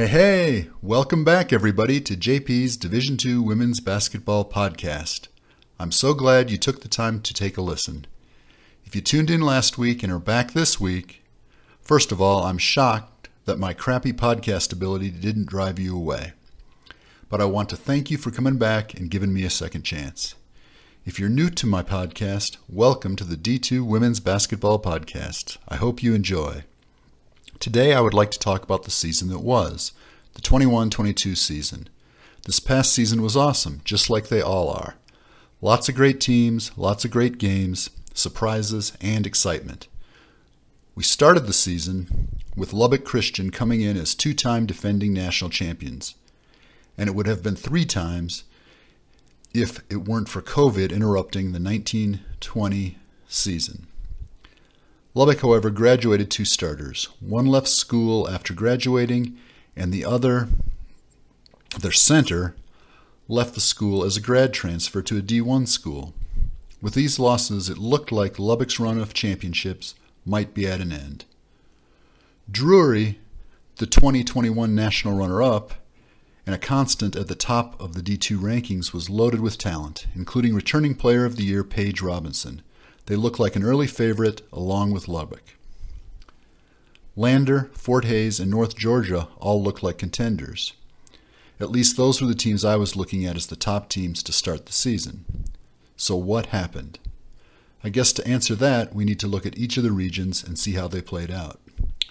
Hey, hey! Welcome back, everybody, to JP's Division II Women's Basketball Podcast. I'm so glad you took the time to take a listen. If you tuned in last week and are back this week, first of all, I'm shocked that my crappy podcast ability didn't drive you away. But I want to thank you for coming back and giving me a second chance. If you're new to my podcast, welcome to the D2 Women's Basketball Podcast. I hope you enjoy. Today, I would like to talk about the season that was, the 21 22 season. This past season was awesome, just like they all are. Lots of great teams, lots of great games, surprises, and excitement. We started the season with Lubbock Christian coming in as two time defending national champions. And it would have been three times if it weren't for COVID interrupting the 1920 season. Lubbock, however, graduated two starters. One left school after graduating, and the other, their center, left the school as a grad transfer to a D1 school. With these losses, it looked like Lubbock's run of championships might be at an end. Drury, the 2021 national runner up, and a constant at the top of the D2 rankings, was loaded with talent, including returning player of the year Paige Robinson. They look like an early favorite along with Lubbock. Lander, Fort Hays, and North Georgia all look like contenders. At least those were the teams I was looking at as the top teams to start the season. So, what happened? I guess to answer that, we need to look at each of the regions and see how they played out.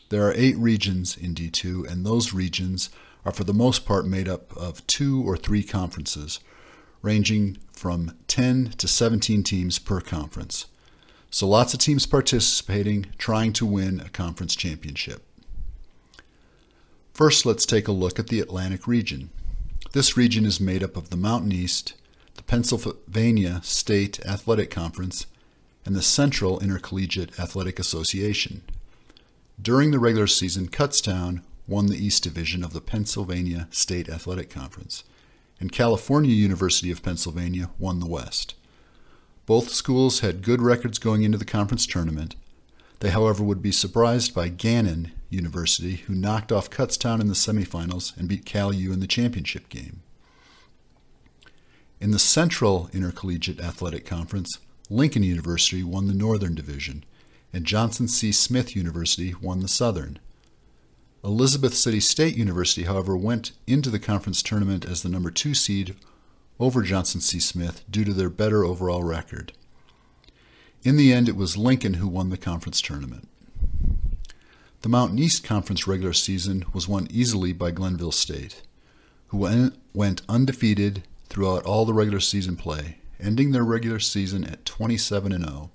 There are eight regions in D2, and those regions are for the most part made up of two or three conferences, ranging from 10 to 17 teams per conference. So lots of teams participating, trying to win a conference championship. First, let's take a look at the Atlantic region. This region is made up of the Mountain East, the Pennsylvania State Athletic Conference, and the Central Intercollegiate Athletic Association. During the regular season, Kutztown won the East Division of the Pennsylvania State Athletic Conference, and California University of Pennsylvania won the West. Both schools had good records going into the conference tournament. They, however, would be surprised by Gannon University, who knocked off Kutztown in the semifinals and beat Cal U in the championship game. In the Central Intercollegiate Athletic Conference, Lincoln University won the Northern Division, and Johnson C. Smith University won the Southern. Elizabeth City State University, however, went into the conference tournament as the number two seed over Johnson C. Smith due to their better overall record. In the end, it was Lincoln who won the conference tournament. The Mountain East Conference regular season was won easily by Glenville State, who went undefeated throughout all the regular season play, ending their regular season at 27 0.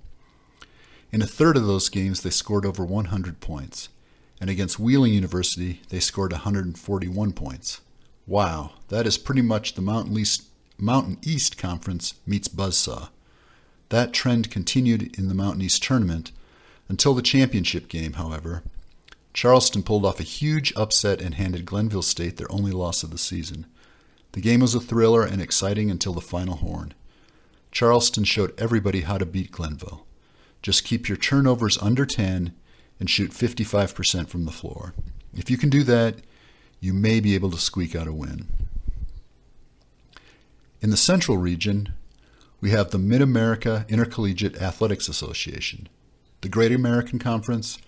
In a third of those games, they scored over 100 points and against Wheeling University, they scored 141 points. Wow, that is pretty much the Mountain East, Mountain East Conference meets Buzzsaw. That trend continued in the Mountain East tournament until the championship game, however. Charleston pulled off a huge upset and handed Glenville State their only loss of the season. The game was a thriller and exciting until the final horn. Charleston showed everybody how to beat Glenville. Just keep your turnovers under 10 and shoot 55% from the floor. If you can do that, you may be able to squeak out a win. In the central region, we have the Mid America Intercollegiate Athletics Association, the Great American Conference,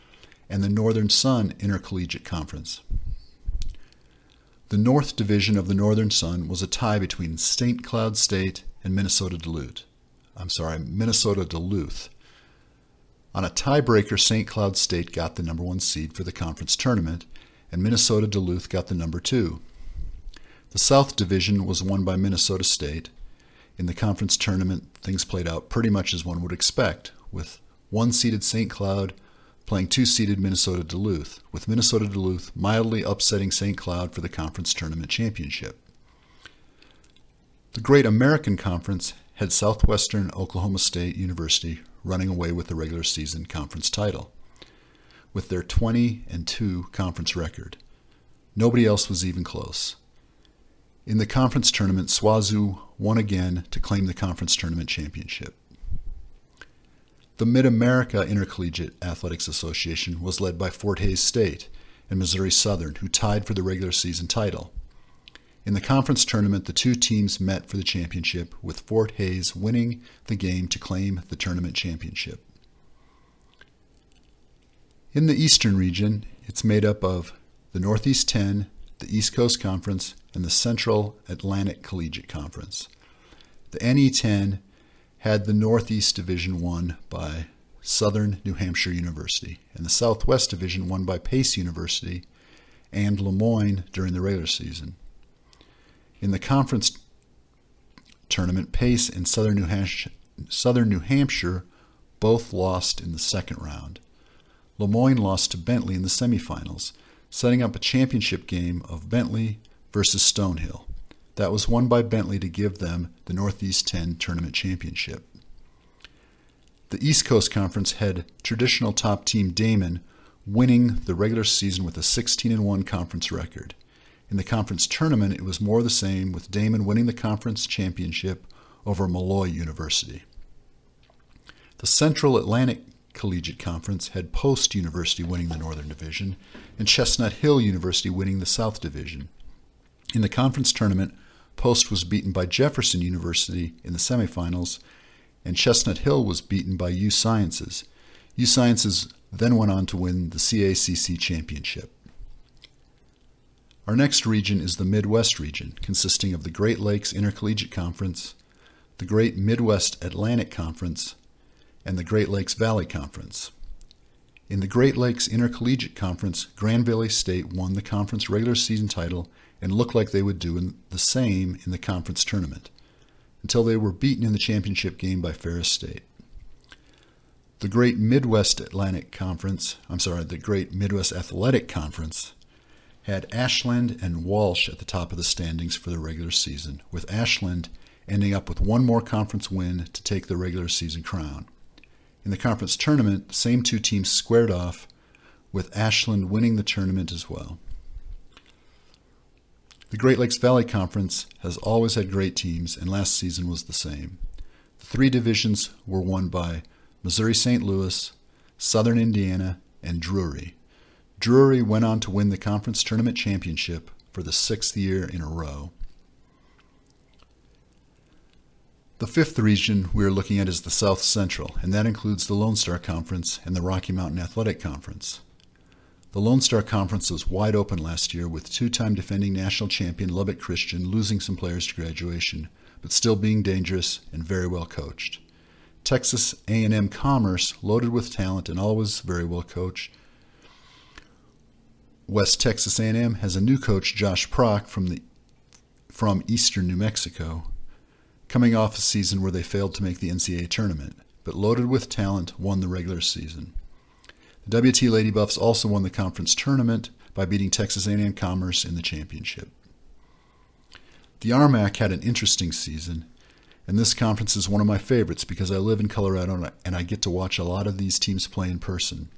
and the Northern Sun Intercollegiate Conference. The North Division of the Northern Sun was a tie between St. Cloud State and Minnesota Duluth. I'm sorry, Minnesota Duluth. On a tiebreaker, St. Cloud State got the number one seed for the conference tournament, and Minnesota Duluth got the number two. The South Division was won by Minnesota State. In the conference tournament, things played out pretty much as one would expect, with one seeded St. Cloud playing two seeded Minnesota Duluth, with Minnesota Duluth mildly upsetting St. Cloud for the conference tournament championship. The Great American Conference had Southwestern Oklahoma State University running away with the regular season conference title with their 20 and 2 conference record. Nobody else was even close. In the conference tournament, SWOSU won again to claim the conference tournament championship. The Mid America Intercollegiate Athletics Association was led by Fort Hays State, and Missouri Southern, who tied for the regular season title. In the conference tournament, the two teams met for the championship, with Fort Hays winning the game to claim the tournament championship. In the Eastern region, it's made up of the Northeast 10, the East Coast Conference, and the Central Atlantic Collegiate Conference. The NE10 had the Northeast Division won by Southern New Hampshire University, and the Southwest Division won by Pace University and Le Moyne during the regular season. In the conference tournament, Pace and Southern New Hampshire, Southern New Hampshire both lost in the second round. Le Moyne lost to Bentley in the semifinals, setting up a championship game of Bentley versus Stonehill. That was won by Bentley to give them the Northeast 10 tournament championship. The East Coast Conference had traditional top team Daemen winning the regular season with a 16 1 conference record. In the conference tournament, it was more the same, with Daemen winning the conference championship over Molloy University. The Central Atlantic Collegiate Conference had Post University winning the Northern Division and Chestnut Hill University winning the South Division. In the conference tournament, Post was beaten by Jefferson University in the semifinals, and Chestnut Hill was beaten by U Sciences. U Sciences then went on to win the CACC championship. Our next region is the Midwest region, consisting of the Great Lakes Intercollegiate Conference, the Great Midwest Atlantic Conference, and the Great Lakes Valley Conference. In the Great Lakes Intercollegiate Conference, Grand Valley State won the conference regular season title and looked like they would do the same in the conference tournament, until they were beaten in the championship game by Ferris State. The Great Midwest Atlantic Conference, I'm sorry, the Great Midwest Athletic Conference, had Ashland and Walsh at the top of the standings for the regular season, with Ashland ending up with one more conference win to take the regular season crown. In the conference tournament, the same two teams squared off, with Ashland winning the tournament as well. The Great Lakes Valley Conference has always had great teams, and last season was the same. The three divisions were won by Missouri St. Louis, Southern Indiana, and Drury. Drury went on to win the conference tournament championship for the sixth year in a row. The fifth region we are looking at is the South Central, and that includes the Lone Star Conference and the Rocky Mountain Athletic Conference. The Lone Star Conference was wide open last year with two-time defending national champion Lubbock Christian losing some players to graduation, but still being dangerous and very well coached. Texas A&M Commerce, loaded with talent and always very well coached, West Texas A&M has a new coach, Josh Prock, from the from Eastern New Mexico, coming off a season where they failed to make the NCAA tournament, but loaded with talent, won the regular season. The WT Lady Buffs also won the conference tournament by beating Texas A&M Commerce in the championship. The RMAC had an interesting season, and this conference is one of my favorites because I live in Colorado and I get to watch a lot of these teams play in person.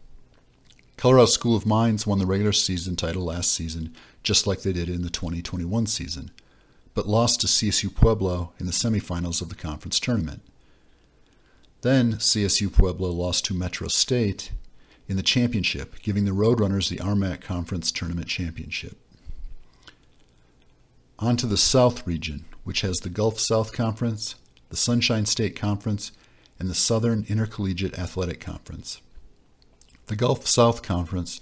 Colorado School of Mines won the regular season title last season, just like they did in the 2021 season, but lost to CSU Pueblo in the semifinals of the conference tournament. Then CSU Pueblo lost to Metro State in the championship, giving the Roadrunners the RMAC Conference Tournament Championship. On to the South region, which has the Gulf South Conference, the Sunshine State Conference, and the Southern Intercollegiate Athletic Conference. The Gulf South Conference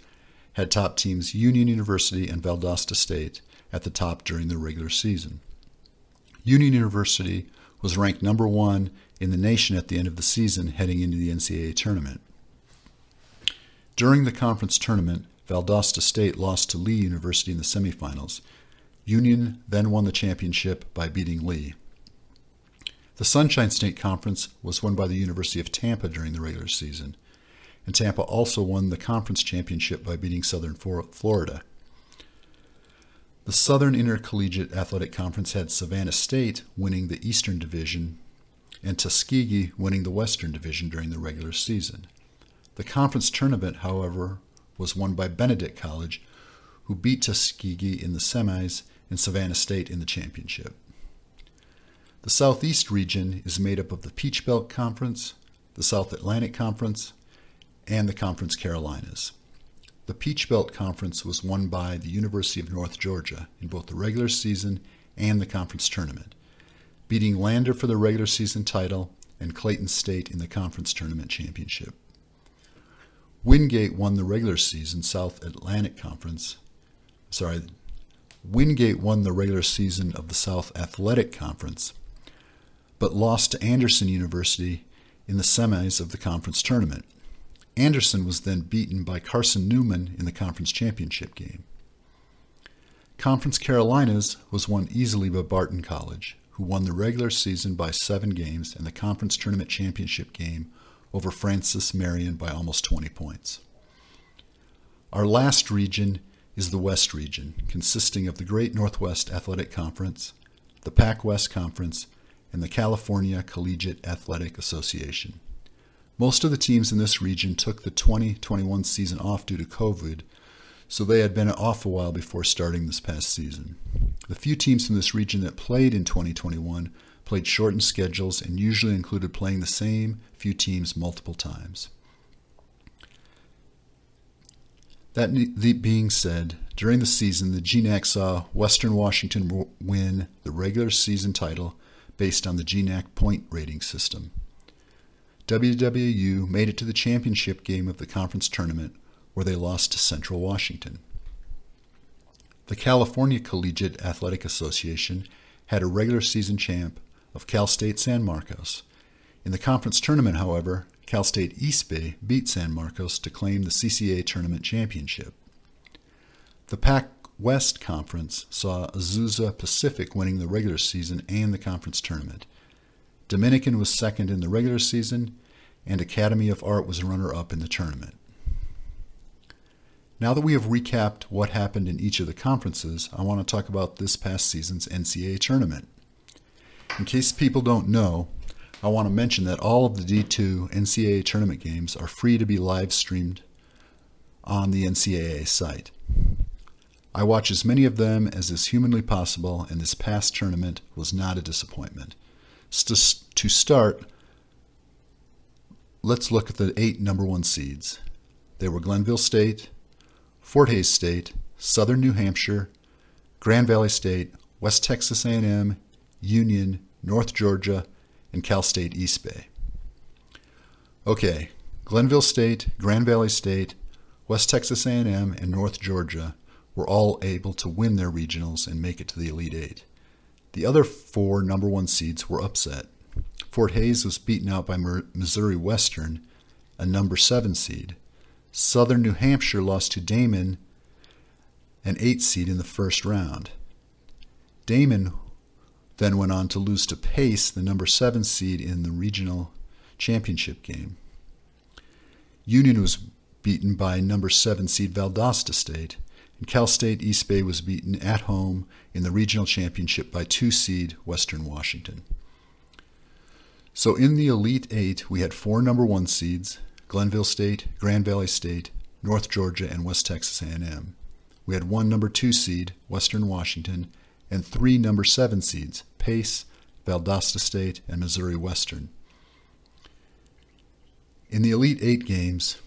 had top teams Union University and Valdosta State at the top during the regular season. Union University was ranked number one in the nation at the end of the season heading into the NCAA tournament. During the conference tournament, Valdosta State lost to Lee University in the semifinals. Union then won the championship by beating Lee. The Sunshine State Conference was won by the University of Tampa during the regular season and Tampa also won the conference championship by beating Southern Florida. The Southern Intercollegiate Athletic Conference had Savannah State winning the Eastern Division and Tuskegee winning the Western Division during the regular season. The conference tournament, however, was won by Benedict College, who beat Tuskegee in the semis and Savannah State in the championship. The Southeast region is made up of the Peach Belt Conference, the South Atlantic Conference, and the Conference Carolinas. The Peach Belt Conference was won by the University of North Georgia in both the regular season and the conference tournament, beating Lander for the regular season title and Clayton State in the conference tournament championship. Wingate won the regular season South Atlantic Conference. Sorry, Wingate won the regular season of the South Athletic Conference, but lost to Anderson University in the semis of the conference tournament. Anderson was then beaten by Carson Newman in the conference championship game. Conference Carolinas was won easily by Barton College, who won the regular season by seven games and the conference tournament championship game over Francis Marion by almost 20 points. Our last region is the West region, consisting of the Great Northwest Athletic Conference, the Pac West Conference, and the California Collegiate Athletic Association. Most of the teams in this region took the 2021 season off due to COVID, so they had been off a while before starting this past season. The few teams from this region that played in 2021 played shortened schedules and usually included playing the same few teams multiple times. That being said, during the season, the GNAC saw Western Washington win the regular season title based on the GNAC point rating system. WWU made it to the championship game of the conference tournament where they lost to Central Washington. The California Collegiate Athletic Association had a regular season champ of Cal State San Marcos. In the conference tournament, however, Cal State East Bay beat San Marcos to claim the CCA tournament championship. The Pac West Conference saw Azusa Pacific winning the regular season and the conference tournament. Dominican was second in the regular season, and Academy of Art was runner up in the tournament. Now that we have recapped what happened in each of the conferences, I want to talk about this past season's NCAA tournament. In case people don't know, I want to mention that all of the D2 NCAA tournament games are free to be live streamed on the NCAA site. I watch as many of them as is humanly possible, and this past tournament was not a disappointment. To start, let's look at the eight number one seeds. They were Glenville State, Fort Hays State, Southern New Hampshire, Grand Valley State, West Texas A&M, Union, North Georgia, and Cal State East Bay. Okay, Glenville State, Grand Valley State, West Texas A&M, and North Georgia were all able to win their regionals and make it to the Elite Eight. The other four number one seeds were upset. Fort Hays was beaten out by Missouri Western, a number seven seed. Southern New Hampshire lost to Daemen, an eight seed in the first round. Daemen then went on to lose to Pace, the number seven seed in the regional championship game. Union was beaten by number seven seed Valdosta State, and Cal State East Bay was beaten at home in the regional championship by two seed Western Washington. So in the Elite Eight, we had four number one seeds: Glenville State, Grand Valley State, North Georgia, and West Texas A&M. We had one number two seed, Western Washington, and three number seven seeds, Pace, Valdosta State, and Missouri Western. In the Elite Eight games,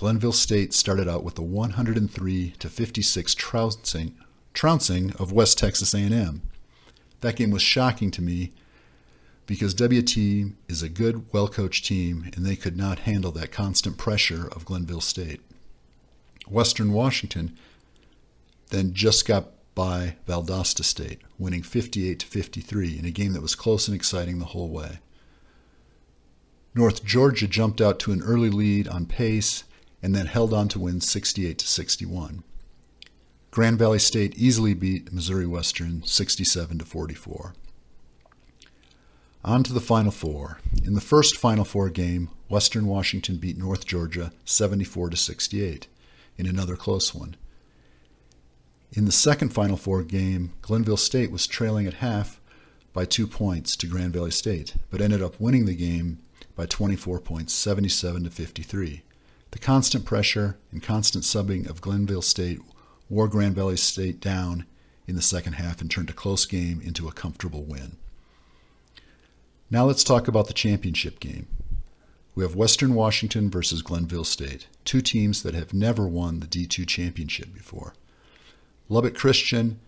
Glenville State started out with a 103 to 56 trouncing, trouncing of West Texas A&M. That game was shocking to me because WT is a good, well-coached team, and they could not handle that constant pressure of Glenville State. Western Washington then just got by Valdosta State, winning 58 to 53 in a game that was close and exciting the whole way. North Georgia jumped out to an early lead on pace and then held on to win 68 to 61. Grand Valley State easily beat Missouri Western 67 to 44. On to the Final Four. In the first Final Four game, Western Washington beat North Georgia 74 to 68 in another close one. In the second Final Four game, Glenville State was trailing at half by two points to Grand Valley State, but ended up winning the game by 24 points, 77 to 53. The constant pressure and constant subbing of Glenville State wore Grand Valley State down in the second half and turned a close game into a comfortable win. Now let's talk about the championship game. we have Western Washington versus Glenville State, two teams that have never won the D2 championship before. Lubbock Christian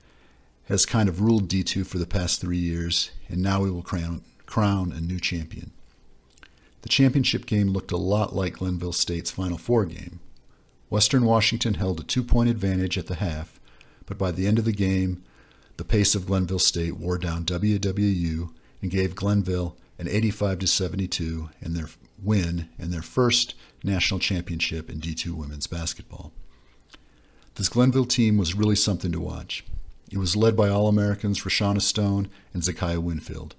has kind of ruled D2 for the past three years, and now we will crown, crown a new champion. The championship game looked a lot like Glenville State's Final Four game. Western Washington held a two point advantage at the half, but by the end of the game, the pace of Glenville State wore down WWU and gave Glenville an 85 72 in their win and their first national championship in D2 women's basketball. This Glenville team was really something to watch. It was led by All Americans Rashana Stone and Zakiah Winfield,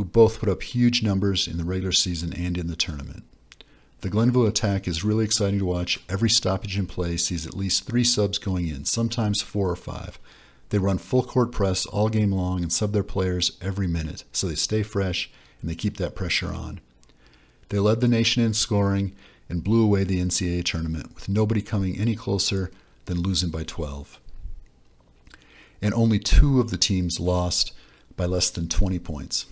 who both put up huge numbers in the regular season and in the tournament. The Glenville attack is really exciting to watch. Every stoppage in play sees at least three subs going in, sometimes four or five. They run full court press all game long and sub their players every minute, so they stay fresh and they keep that pressure on. They led the nation in scoring and blew away the NCAA tournament, with nobody coming any closer than losing by 12 and only two of the teams lost by less than 20 points.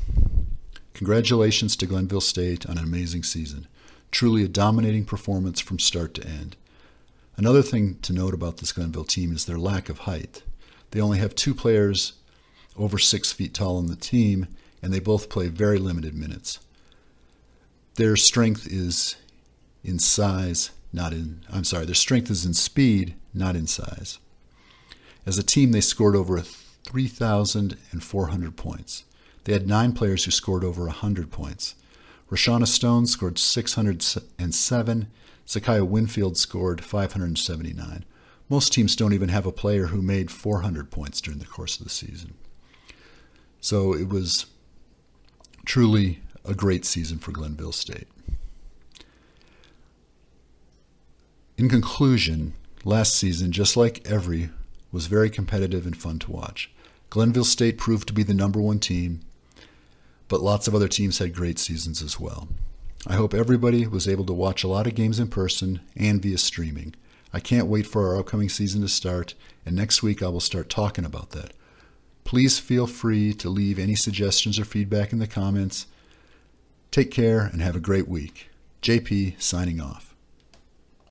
Congratulations to Glenville State on an amazing season. Truly a dominating performance from start to end. Another thing to note about this Glenville team is their lack of height. They only have two players over six feet tall on the team, and they both play very limited minutes. Their strength is in size, not in, I'm sorry, their strength is in speed, not in size. As a team, they scored over 3,400 points. They had nine players who scored over 100 points. Rashana Stone scored 607. Zakiah Winfield scored 579. Most teams don't even have a player who made 400 points during the course of the season. So it was truly a great season for Glenville State. In conclusion, last season, just like every was very competitive and fun to watch. Glenville State proved to be the number one team, but lots of other teams had great seasons as well. I hope everybody was able to watch a lot of games in person and via streaming. I can't wait for our upcoming season to start, and next week I will start talking about that. Please feel free to leave any suggestions or feedback in the comments. Take care and have a great week. JP signing off.